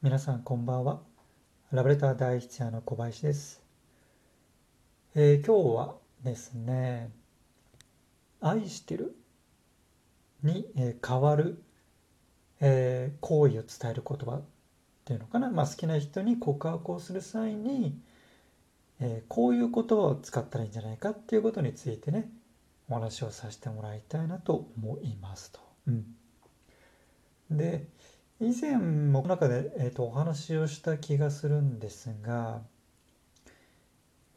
皆さんこんばんは。ラブレター第一夜の小林です。えー、今日はですね、愛してる？に、えー、変わる、えー、行為を伝える言葉っていうのかな？まあ、好きな人に告白をする際に、えこういう言葉を使ったらいいんじゃないかっていうことについてね、お話をさせてもらいたいなと思いますと。うん、で、以前もこの中で、えーと、お話をした気がするんですが、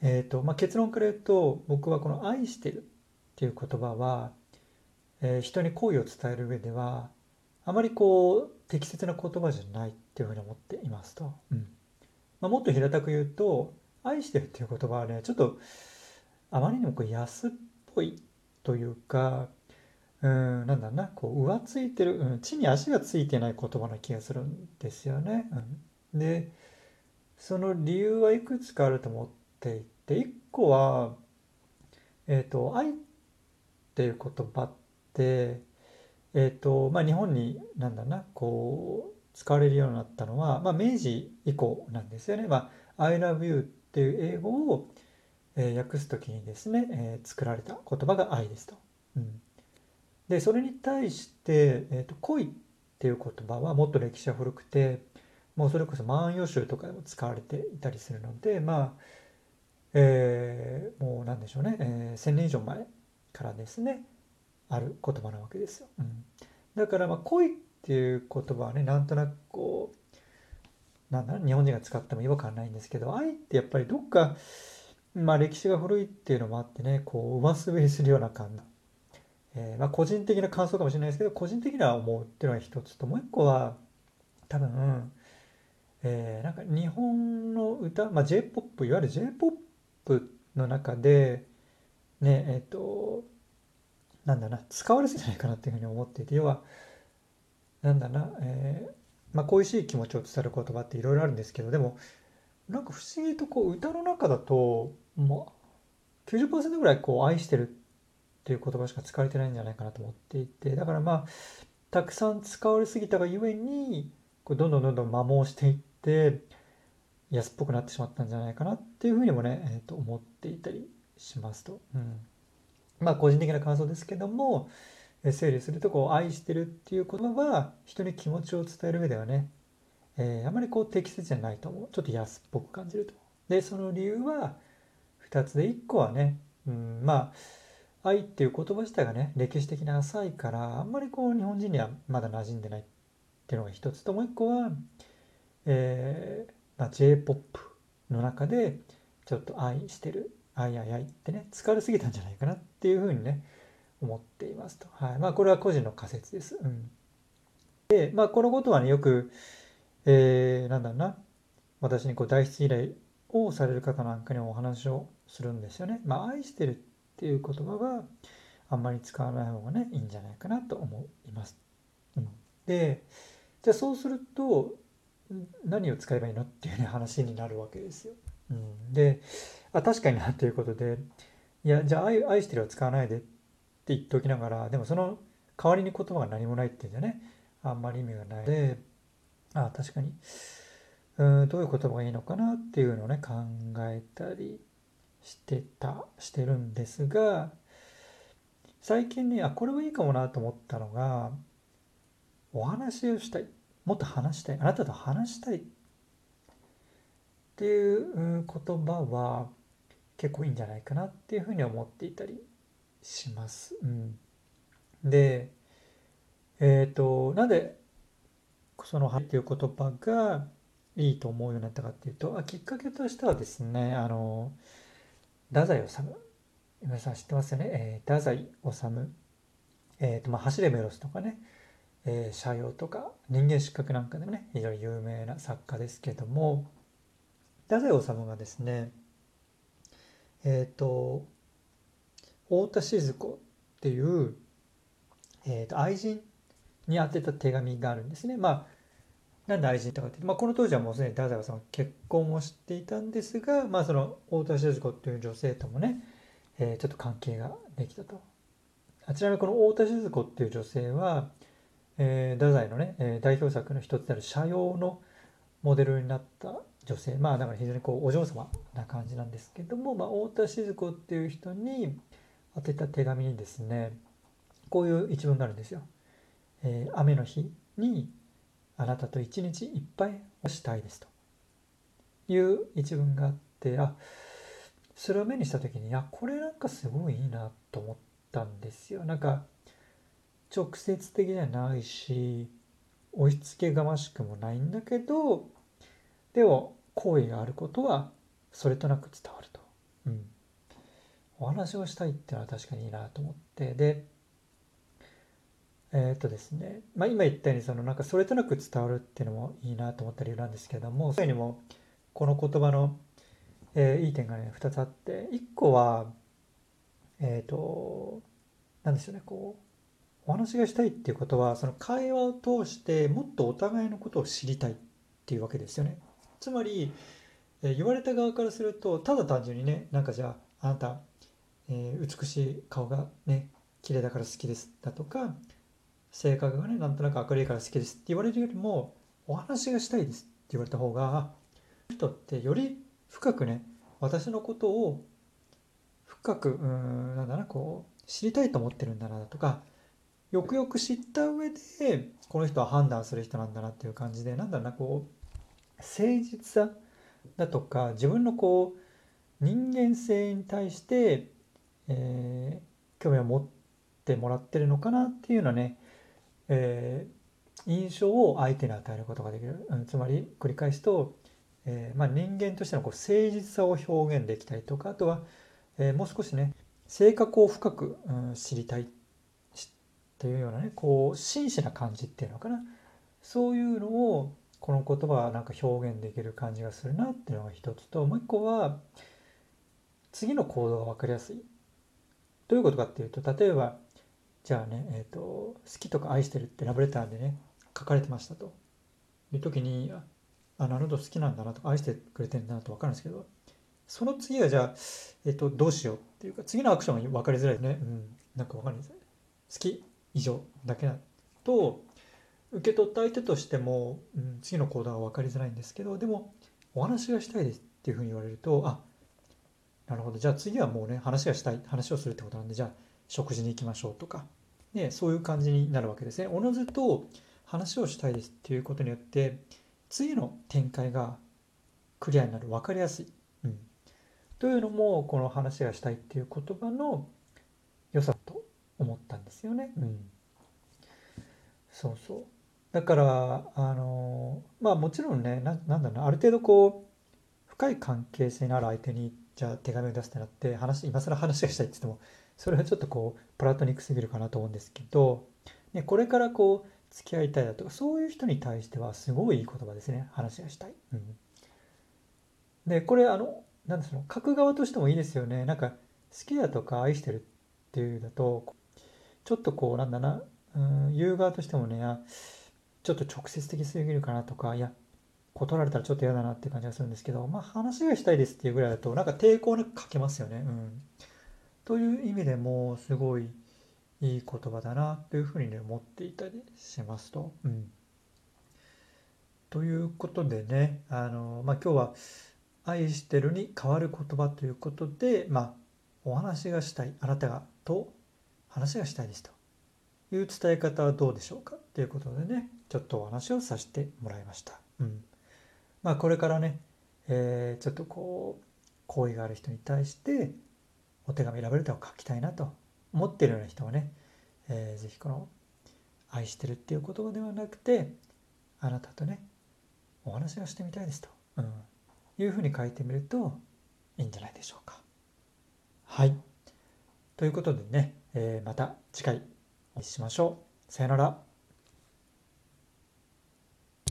えーとまあ、結論から言うと僕はこの「愛してる」っていう言葉は、えー、人に好意を伝える上ではあまりこう適切な言葉じゃないっていうふうに思っていますと。うんまあ、もっと平たく言うと「愛してる」っていう言葉はねちょっとあまりにもこう安っぽいというかうん、なんだな、こう、浮ついてる、うん、地に足がついてない言葉な気がするんですよね。うん、で、その理由はいくつかあると思っていて、一個は、えっ、ー、と、愛っていう言葉って、えっ、ー、と、まあ、日本に、なんだな、こう、使われるようになったのは、まあ、明治以降なんですよね。まあ、I love you っていう英語を、えー、訳すときにですね、えー、作られた言葉が愛ですと。うんでそれに対して、えーと、恋っていう言葉はもっと歴史は古くてもうそれこそ万葉集とかでも使われていたりするのでまあ、えー、もう何でしょうね、えー、1,000年以上前からですねある言葉なわけですよ。うん、だからまあ恋っていう言葉はねなんとなくこうなんだろう日本人が使っても違和感ないんですけど愛ってやっぱりどっかまあ歴史が古いっていうのもあってねこう上滑りするような感じえー、まあ、個人的な感想かもしれないですけど個人的には思うっていうのが一つともう一個は多分、えー、なんか日本の歌、まあ、j p o p いわゆる j p o p の中でねえっ、ー、となんだな使われてないかなっていうふうに思っていて要はなんだな、えーまあ、恋しい気持ちを伝える言葉っていろいろあるんですけどでもなんか不思議とこう歌の中だともう90%ぐらいこう愛してるっていう言葉しか使われてないんじゃないかなと思っていてだからまあたくさん使われすぎたがゆえにこうどんどんどんどん摩耗していって安っぽくなってしまったんじゃないかなっていうふうにもね、えー、と思っていたりしますと。うん、まあ個人的な感想ですけども整理するとこう愛してるっていう言葉は人に気持ちを伝える上ではね、えー、あまりこう適切じゃないと思うちょっと安っぽく感じると。でその理由は2つで1個はね、うん、まあ愛っていう言葉自体がね歴史的に浅いからあんまりこう日本人にはまだ馴染んでないっていうのが一つともう一個は、えーまあ、J−POP の中でちょっと愛してる愛愛愛ってね疲れすぎたんじゃないかなっていうふうにね思っていますと、はいまあ、これは個人の仮説です。うん、でまあこのことはねよく、えー、なんだろうな私にこう代筆依頼をされる方なんかにお話をするんですよね。まあ、愛してるってっていう言葉はあんまり使わない方がねいいんじゃないかなと思います。うん、でじゃあそうすると何を使えばいいのっていうね話になるわけですよ。うん、であ確かになということでいやじゃあ愛愛してるは使わないでって言っておきながらでもその代わりに言葉が何もないっていうんじゃねあんまり意味がないであ確かにうんどういう言葉がいいのかなっていうのをね考えたりしてたしてるんですが最近ねあこれはいいかもなと思ったのがお話をしたい。もっと話したい。あなたと話したい。っていう言葉は結構いいんじゃないかなっていうふうに思っていたりします。うん、でえっ、ー、となんでその「はっていう言葉がいいと思うようになったかっていうとあきっかけとしてはですねあの太宰治皆さん知ってますよね、えー、太宰治。えーとまあ、走れメロスとかね、えー、社用とか人間失格なんかでもね非常に有名な作家ですけども。太宰治がですねえっ、ー、と太田静子っていう、えー、と愛人に宛てた手紙があるんですね。まあなんで愛人とかって、まあ、この当時はもうすでに太宰さんは結婚をしていたんですが、まあ、その太田静子っていう女性ともね、えー、ちょっと関係ができたと。あちなみにこの太田静子っていう女性は、えー、太宰のね、えー、代表作の一つである「社用」のモデルになった女性まあだから非常にこうお嬢様な感じなんですけども、まあ、太田静子っていう人に当てた手紙にですねこういう一文があるんですよ。えー、雨の日にあなたと一日いっぱいをしたいですと。いう一文があってあそれを目にした時にあこれなんかすごいいいなと思ったんですよ。なんか直接的じゃないし押し付けがましくもないんだけどでも好意があることはそれとなく伝わると、うん、お話をしたいっていうのは確かにいいなと思って。でえー、っとですね、まあ、今言ったようにそのなんかそれとなく伝わるっていうのもいいなと思った理由なんですけれどもそういうにもこの言葉の、えー、いい点がね2つあって1個はえっ、ー、と何でしょうねこうお話がしたいっていうことはその会話を通してもっとお互いのことを知りたいっていうわけですよね。つまり、え言われた側からするとただ単純にねなんかじゃああなた、えー、美しい顔がね綺麗だから好きですだとか性格がねなんとなく明るいから好きですって言われるよりもお話がしたいですって言われた方が人ってより深くね私のことを深くうんなんだなこう知りたいと思ってるんだなとかよくよく知った上でこの人は判断する人なんだなっていう感じでなんだろうなこう誠実さだとか自分のこう人間性に対して、えー、興味を持ってもらってるのかなっていうようなね、えー、印象を相手に与えることができる、うん、つまり繰り返すと、えー、まあ、人間としてのこう誠実さを表現できたりとかあとは、えもう少しね性格を深く、うん、知りたいっていうようなねこう真摯な感じっていうのかな。そういうのをこの言葉はなんか表現できる感じがするなっていうのが一つともう一個は次の行動が分かりやすい。どういうことかっていうと例えばじゃあね、えーと、好きとか愛してるってラブレターでね書かれてましたと。いう時にあなるほど好きなんだなと愛してくれてるんだなと分かるんですけどその次はじゃあ、えーと、どうしようっていうか次のアクションが分かりづらいね、うん、なんか分かんないです。好き以上だけだと受け取った相手としても、うん、次の行動が分かりづらいんですけどでもお話がしたいですっていうふうに言われるとあなるほど。じゃあ次はもうね話がしたい話をするってことなんでじゃあ食事に行きましょうとか、ね、そういう感じになるわけですね。おのずと話をしたいですっていうことによって次の展開がクリアになる分かりやすい、うん、というのもこの話がしたいっていう言葉の良さと思ったんですよね。うん、そうそう。だからあのまあもちろんねななんだろうある程度こう深い関係性のある相手にじゃあ手紙を出すってなって話今更話がしたいって言ってもそれはちょっとこうプラトニックすぎるかなと思うんですけど、ね、これからこう付き合いたいだとかそういう人に対してはすごいいい言葉ですね話がしたい。うん、でこれあのなんですか書く側としてもいいですよねなんか好きだとか愛してるっていうだとちょっとこうなんだな、うん、言う側としてもねちょっと直接的すぎるかなとかいや断られたらちょっと嫌だなって感じがするんですけどまあ話がしたいですっていうぐらいだとなんか抵抗なく書けますよね。うん、という意味でもすごいいい言葉だなというふうにね思っていたりしますと。うん、ということでねあの、まあ、今日は「愛してる」に変わる言葉ということで、まあ、お話がしたいあなたがと話がしたいですという伝え方はどうでしょうかということでねちょっとお話をさせてもらいました。うんまあ、これからね、えー、ちょっとこう好意がある人に対してお手紙ラブレターを書きたいなと思ってるような人はね、えー、ぜひこの「愛してる」っていう言葉ではなくてあなたとねお話がしてみたいですと、うん、いうふうに書いてみるといいんじゃないでしょうか。はい。ということでね、えー、また次回お会いしましょう。さよなら。